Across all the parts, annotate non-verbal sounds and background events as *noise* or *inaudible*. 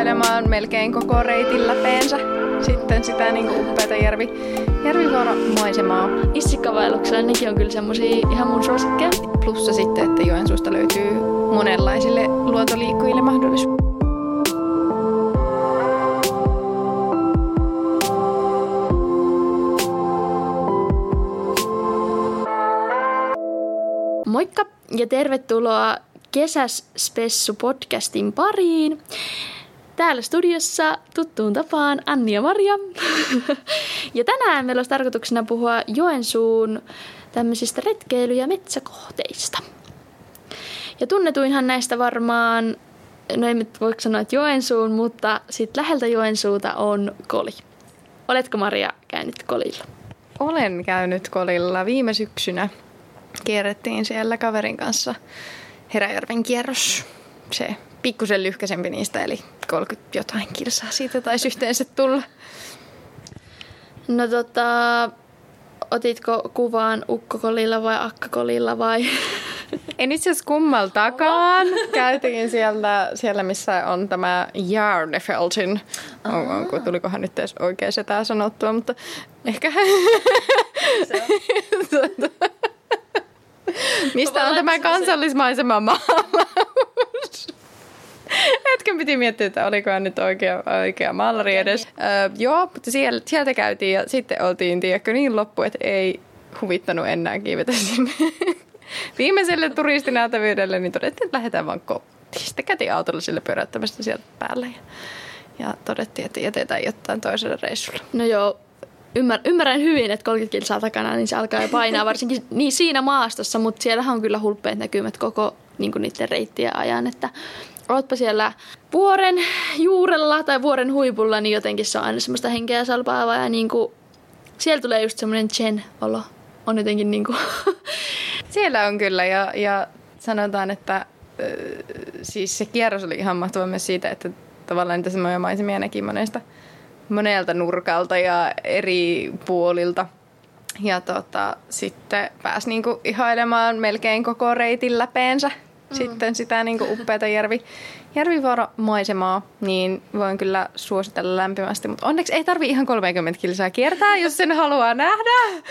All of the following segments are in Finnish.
ihailemaan melkein koko reitin läpeensä sitten sitä niin upeata järvi, järvivuoromaisemaa. Issikkavaelluksella nekin on kyllä semmosia ihan mun suosikkeja. Plussa sitten, että Joensuusta löytyy monenlaisille luontoliikkujille mahdollisuus. Moikka ja tervetuloa Kesäs Spessu podcastin pariin. Täällä studiossa tuttuun tapaan Anni ja Maria. *laughs* ja tänään meillä olisi tarkoituksena puhua Joensuun tämmöisistä retkeily- ja metsäkohteista. Ja tunnetuinhan näistä varmaan, no ei nyt voi sanoa, että Joensuun, mutta sitten läheltä Joensuuta on Koli. Oletko Maria käynyt Kolilla? Olen käynyt Kolilla viime syksynä. Kierrettiin siellä kaverin kanssa Heräjärven kierros. Se pikkusen lyhkäisempi niistä, eli 30 jotain kilsaa siitä taisi yhteensä tulla. No tota, otitko kuvaan ukkokolilla vai akkakolilla vai? En itse asiassa kummaltakaan. *laughs* Käytiin siellä, siellä, missä on tämä Jarnefeltin. On, onko, tulikohan nyt edes oikein se tämä sanottua, mutta ehkä... Se on. *laughs* Mistä on tämä kansallismaisema maalaus? Piti miettiä, että olikohan nyt oikea, oikea maalari edes. Öö, joo, mutta siellä, sieltä käytiin ja sitten oltiin, tiedätkö, niin loppu, että ei huvittanut enää kiivetä sinne *laughs* viimeiselle turistinäytävyydelle, niin todettiin, että lähdetään vaan kotiin. Sitten käytiin autolla sille pyöräyttämästä sieltä päälle ja, ja todettiin, että jätetään jotain toiselle reissulle. No joo, ymmär, ymmärrän hyvin, että 30 kilsaa takana, niin se alkaa jo painaa varsinkin *laughs* niin siinä maastossa, mutta siellähän on kyllä hulppeet näkymät koko niin niiden reittien ajan, että ootpa siellä vuoren juurella tai vuoren huipulla, niin jotenkin se on aina semmoista henkeä salpaavaa ja niin kuin, siellä tulee just semmoinen chen-olo. On jotenkin niin kuin... *laughs* Siellä on kyllä ja, ja sanotaan, että siis se kierros oli ihan mahtava myös siitä, että tavallaan niitä semmoisia maisemia näki monesta, monelta nurkalta ja eri puolilta. Ja tota, sitten pääsi niinku ihailemaan melkein koko reitin läpeensä mm. sitten sitä niin upeata järvi, järvivuoromaisemaa, niin voin kyllä suositella lämpimästi. Mutta onneksi ei tarvi ihan 30 kilsaa kiertää, jos sen haluaa nähdä.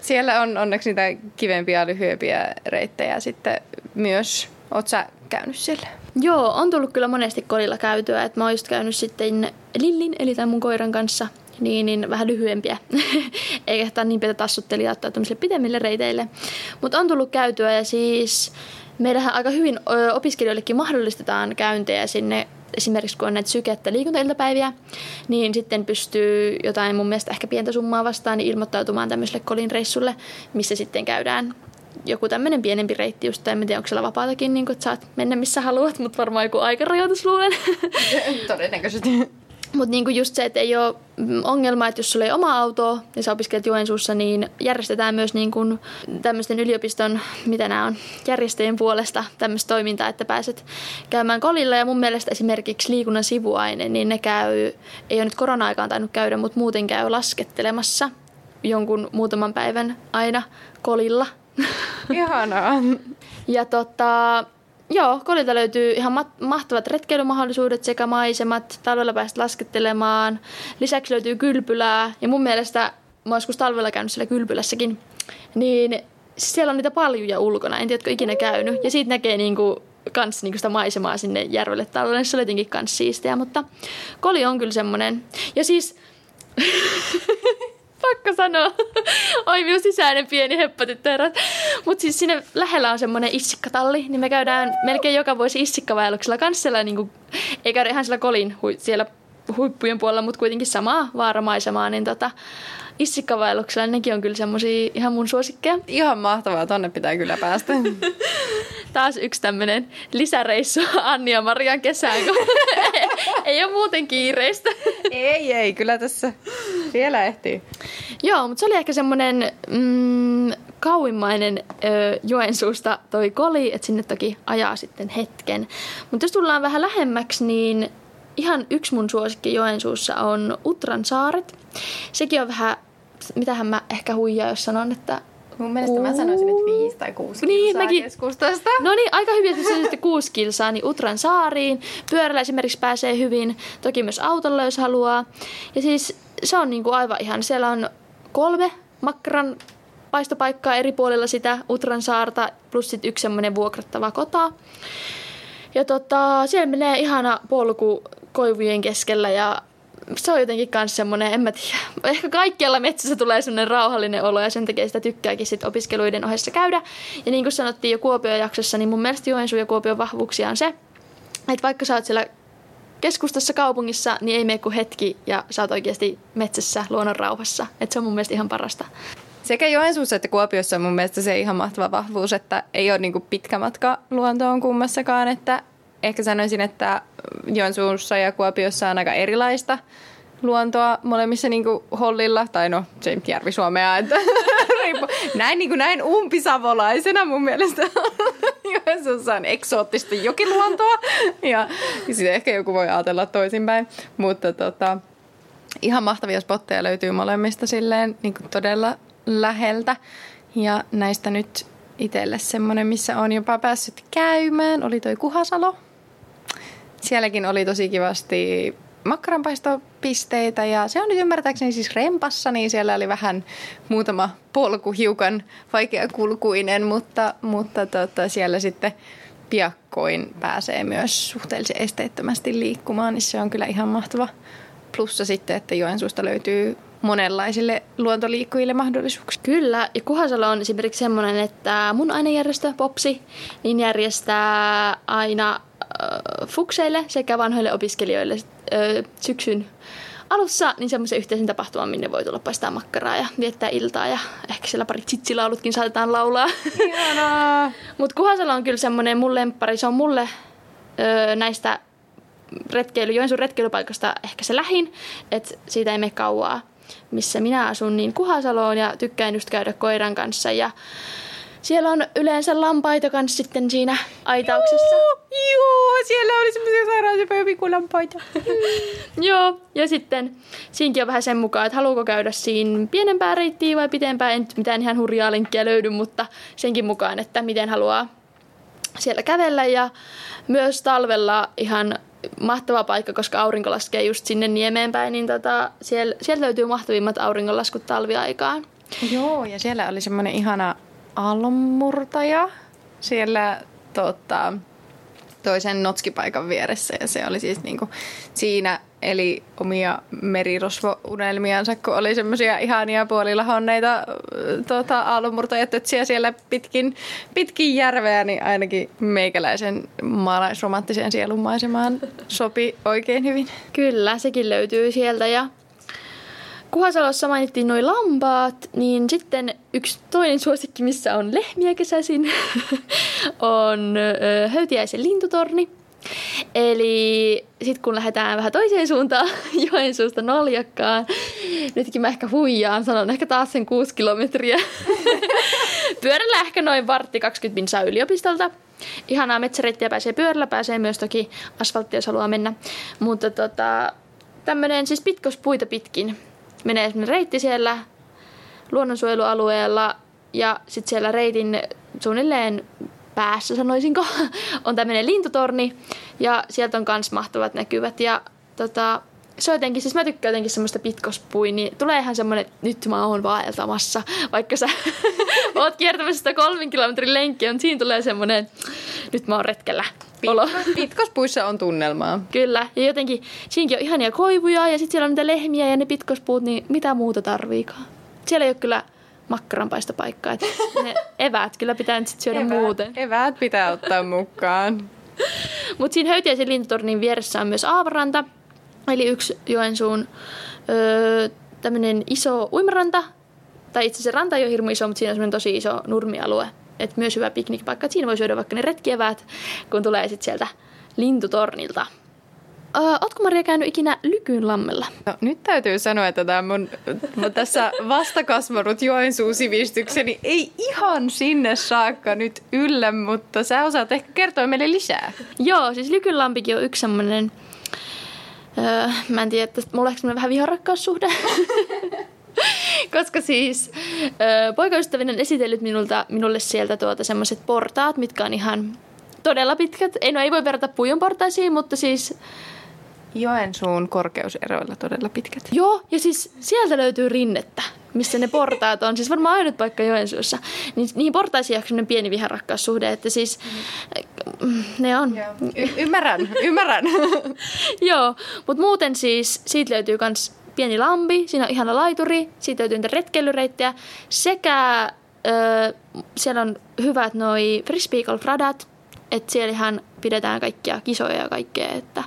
Siellä on onneksi niitä kivempiä lyhyempiä reittejä sitten myös. Oot sä käynyt siellä? Joo, on tullut kyllä monesti kodilla käytyä. Et mä oon just käynyt sitten Lillin, eli tämän mun koiran kanssa niin, niin vähän lyhyempiä. *laughs* Eikä tämä niin pitäisi tassuttelijaa ottaa tämmöisille pitemmille reiteille. Mutta on tullut käytyä ja siis meillähän aika hyvin opiskelijoillekin mahdollistetaan käyntejä sinne esimerkiksi kun on näitä sykettä liikuntailtapäiviä, niin sitten pystyy jotain mun mielestä ehkä pientä summaa vastaan niin ilmoittautumaan tämmöiselle kolin reissulle, missä sitten käydään joku tämmöinen pienempi reitti just, en tiedä, onko siellä vapaatakin, niin kun, että saat mennä missä haluat, mutta varmaan joku aikarajoitus luulen. *laughs* Todennäköisesti. Mutta niinku just se, että ei ole ongelma, että jos sulla ei oma auto ja sä opiskelet Joensuussa, niin järjestetään myös niinku tämmöisten yliopiston, mitä nämä on, järjestöjen puolesta tämmöistä toimintaa, että pääset käymään kolilla. Ja mun mielestä esimerkiksi liikunnan sivuaine, niin ne käy, ei ole nyt korona-aikaan tainnut käydä, mutta muuten käy laskettelemassa jonkun muutaman päivän aina kolilla. *laughs* Ihanaa. ja tota, Joo, Kolilta löytyy ihan mat- mahtavat retkeilymahdollisuudet sekä maisemat. Talvella päästä laskettelemaan. Lisäksi löytyy kylpylää. Ja mun mielestä, mä joskus talvella käynyt siellä kylpylässäkin, niin siellä on niitä paljuja ulkona. En tiedä, ikinä käynyt. Ja siitä näkee niinku kans niinku sitä maisemaa sinne järvelle talvella. Se oli jotenkin kans siistiä, mutta Koli on kyllä semmonen. Ja siis *laughs* pakko sanoa. *laughs* Oi minun sisäinen pieni heppatyttö Mutta siis sinne lähellä on semmoinen issikkatalli, niin me käydään melkein joka vuosi issikkavaelluksella kanssa siellä, niin kuin, ei käydä ihan siellä kolin hui, siellä huippujen puolella, mutta kuitenkin samaa vaaramaisemaa, niin tota, issikkavaelluksella nekin on kyllä semmosia ihan mun suosikkeja. Ihan mahtavaa, tonne pitää kyllä päästä. *laughs* Taas yksi tämmönen lisäreissu Anni ja Marian kesään, kun *laughs* ei ole muuten kiireistä. ei, ei, kyllä tässä vielä ehtii. Joo, mutta se oli ehkä semmoinen mm, kauimmainen ö, Joensuusta toi koli, että sinne toki ajaa sitten hetken. Mutta jos tullaan vähän lähemmäksi, niin ihan yksi mun suosikki Joensuussa on Utran saaret. Sekin on vähän, mitähän mä ehkä huijaa, jos sanon, että Mun mielestä mä sanoisin, että viisi tai kuusi Niin, kilsaa mäkin. keskustasta. No niin, aika hyvin, että se sitten kuusi kilsaa, niin Utran saariin. Pyörällä esimerkiksi pääsee hyvin, toki myös autolla, jos haluaa. Ja siis se on niinku aivan ihan, siellä on kolme makkaran paistopaikkaa eri puolilla sitä Utran saarta, plus sitten yksi semmoinen vuokrattava kota. Ja tota, siellä menee ihana polku koivujen keskellä ja se on jotenkin myös semmoinen, en mä tiedä, ehkä kaikkialla metsässä tulee semmoinen rauhallinen olo ja sen takia sitä tykkääkin sit opiskeluiden ohessa käydä. Ja niin kuin sanottiin jo Kuopion jaksossa, niin mun mielestä Joensuun ja Kuopion vahvuuksia on se, että vaikka sä oot siellä keskustassa kaupungissa, niin ei mene kuin hetki ja sä oot oikeasti metsässä luonnon rauhassa. Että se on mun mielestä ihan parasta. Sekä Joensuussa että Kuopiossa on mun mielestä se ihan mahtava vahvuus, että ei ole niinku pitkä matka luontoon kummassakaan, että ehkä sanoisin, että Joensuussa ja Kuopiossa on aika erilaista luontoa molemmissa niinku hollilla, tai no se ei nyt Järvi-Suomea, että *laughs* näin, niinku näin umpisavolaisena mun mielestä *laughs* Joensuussa on eksoottista jokiluontoa, ja sitten ehkä joku voi ajatella toisinpäin, mutta tota, ihan mahtavia spotteja löytyy molemmista silleen niin kuin todella läheltä. Ja näistä nyt itselle semmoinen, missä on jopa päässyt käymään, oli toi Kuhasalo. Sielläkin oli tosi kivasti makkaranpaistopisteitä ja se on nyt ymmärtääkseni siis rempassa, niin siellä oli vähän muutama polku hiukan vaikeakulkuinen, mutta, mutta tota, siellä sitten piakkoin pääsee myös suhteellisen esteettömästi liikkumaan, niin se on kyllä ihan mahtava plussa sitten, että Joensuusta löytyy monenlaisille luontoliikkujille mahdollisuuksia. Kyllä, ja Kuhasalo on esimerkiksi semmoinen, että mun ainejärjestö Popsi niin järjestää aina fukseille sekä vanhoille opiskelijoille äh, syksyn alussa niin semmoisen yhteisen tapahtuman, minne voi tulla paistaa makkaraa ja viettää iltaa ja ehkä siellä pari tsitsilaulutkin saatetaan laulaa. *laughs* Mutta Kuhasalo on kyllä semmoinen mun lemppari. Se on mulle öö, näistä retkeily, Joensuun retkeilypaikasta ehkä se lähin, että siitä ei mene kauaa, missä minä asun, niin Kuhasaloon ja tykkään just käydä koiran kanssa ja siellä on yleensä lampaita kanssa sitten siinä aitauksessa. Joo, joo, siellä oli semmoisia sairaan pikulampaita. *laughs* Joo, ja sitten siinkin on vähän sen mukaan, että haluuko käydä siinä pienempää reittiä vai pitempää. En mitään ihan hurjaa lenkkiä löydy, mutta senkin mukaan, että miten haluaa siellä kävellä. Ja myös talvella ihan mahtava paikka, koska aurinko laskee just sinne niemeen päin, niin tota, siellä, sieltä löytyy mahtavimmat auringonlaskut talviaikaan. Joo, ja siellä oli semmoinen ihana aallonmurtaja siellä tota, toisen notskipaikan vieressä. Ja se oli siis niinku siinä eli omia merirosvounelmiansa, kun oli semmoisia ihania puolilahonneita tota, aallonmurtajatötsiä siellä pitkin, pitkin järveä, niin ainakin meikäläisen maalaisromanttiseen sielunmaisemaan sopi oikein hyvin. Kyllä, sekin löytyy sieltä ja Kuhasalossa mainittiin noin lampaat, niin sitten yksi toinen suosikki, missä on lehmiä kesäisin, *laughs* on Höytiäisen lintutorni. Eli sitten kun lähdetään vähän toiseen suuntaan *laughs* Joensuusta Noljakkaan, nytkin mä ehkä huijaan, sanon ehkä taas sen kuusi kilometriä. *laughs* Pyörällä ehkä noin vartti 20 minsaa yliopistolta. Ihanaa metsäreittiä pääsee pyörällä, pääsee myös toki asfalttia, jos haluaa mennä. Mutta tota, tämmöinen siis pitkospuita pitkin menee semmoinen reitti siellä luonnonsuojelualueella ja sitten siellä reitin suunnilleen päässä sanoisinko, *laughs* on tämmöinen lintutorni ja sieltä on kans mahtavat näkyvät. Ja tota, se on jotenkin, siis mä tykkään jotenkin semmoista pitkospuin, niin tulee ihan semmoinen, että nyt mä oon vaeltamassa, vaikka sä *laughs* oot kiertämässä sitä kolmen kilometrin lenkkiä, mutta siinä tulee semmoinen, nyt mä oon retkellä olo. *laughs* Pitkospuissa on tunnelmaa. Kyllä, ja jotenkin siinäkin on ihania koivuja ja sitten siellä on niitä lehmiä ja ne pitkospuut, niin mitä muuta tarviikaan. Siellä ei ole kyllä makkaranpaistopaikkaa, että ne *laughs* eväät kyllä pitää nyt sit syödä Eväät, muuten. eväät pitää ottaa mukaan. Mutta siinä Höytiäisen lintutornin vieressä on myös Aavaranta, eli yksi Joensuun öö, tämmöinen iso uimaranta. Tai itse asiassa ranta ei ole hirmu iso, mutta siinä on semmoinen tosi iso nurmialue. Et myös hyvä piknikpaikka. Et siinä voi syödä vaikka ne retkieväät, kun tulee sitten sieltä lintutornilta. Öö, ootko Maria käynyt ikinä Lykynlammella? No, nyt täytyy sanoa, että tämä mun mun tässä vastakasvanut Joensuun sivistykseni ei ihan sinne saakka nyt yllä, mutta sä osaat ehkä kertoa meille lisää. Joo, siis Lykynlampikin on yksi semmoinen, öö, mä en tiedä, että mulla on vähän viharakkaussuhde. *laughs* Koska siis ö, poikaystäväni on esitellyt minulta, minulle sieltä tuota semmoiset portaat, mitkä on ihan todella pitkät. Ei, no ei voi verrata pujon portaisiin, mutta siis... Joensuun korkeuseroilla todella pitkät. Joo, ja siis sieltä löytyy rinnettä, missä ne portaat on. Siis varmaan ainut paikka Joensuussa. Niin, niihin portaisiin on semmoinen pieni viharakkaussuhde, että siis mm. ne on. Y- ymmärrän, ymmärrän. *laughs* Joo, mutta muuten siis siitä löytyy myös pieni lampi, siinä on ihana laituri, siitä löytyy niitä retkeilyreittejä sekä ö, siellä on hyvät noi frisbeegolf-radat, että siellä ihan pidetään kaikkia kisoja ja kaikkea, että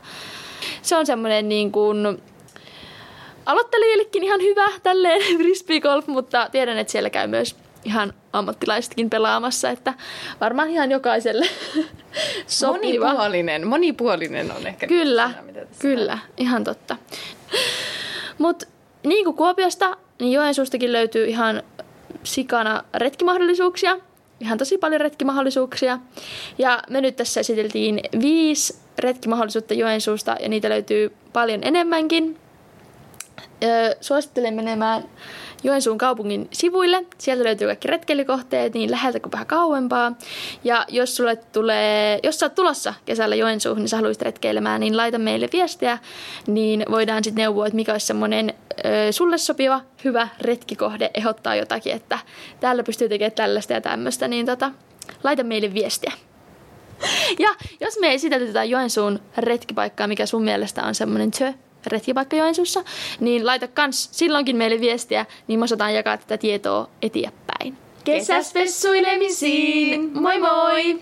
se on semmoinen niin kuin aloittelijoillekin ihan hyvä tälleen *laughs* frisbeegolf, mutta tiedän, että siellä käy myös ihan ammattilaisetkin pelaamassa, että varmaan ihan jokaiselle *laughs* sopiva. Monipuolinen, monipuolinen on ehkä Kyllä, sana, mitä kyllä, ihan totta. Mutta niin kuin Kuopiosta, niin Joensuustakin löytyy ihan sikana retkimahdollisuuksia. Ihan tosi paljon retkimahdollisuuksia. Ja me nyt tässä esiteltiin viisi retkimahdollisuutta Joensuusta ja niitä löytyy paljon enemmänkin. Suosittelen menemään Joensuun kaupungin sivuille. Sieltä löytyy kaikki retkeilykohteet niin läheltä kuin vähän kauempaa. Ja jos sulle tulee, jos sä oot tulossa kesällä Joensuuhun, niin sä haluaisit retkeilemään, niin laita meille viestiä, niin voidaan sitten neuvoa, että mikä olisi semmoinen sulle sopiva, hyvä retkikohde, ehdottaa jotakin, että täällä pystyy tekemään tällaista ja tämmöistä, niin tota, laita meille viestiä. *laughs* Ja jos me esiteltetään Joensuun retkipaikkaa, mikä sun mielestä on semmoinen tö, retkipaikka Joensuussa, niin laita kans silloinkin meille viestiä, niin me osataan jakaa tätä tietoa eteenpäin. Kesäspessuilemisiin! Moi moi!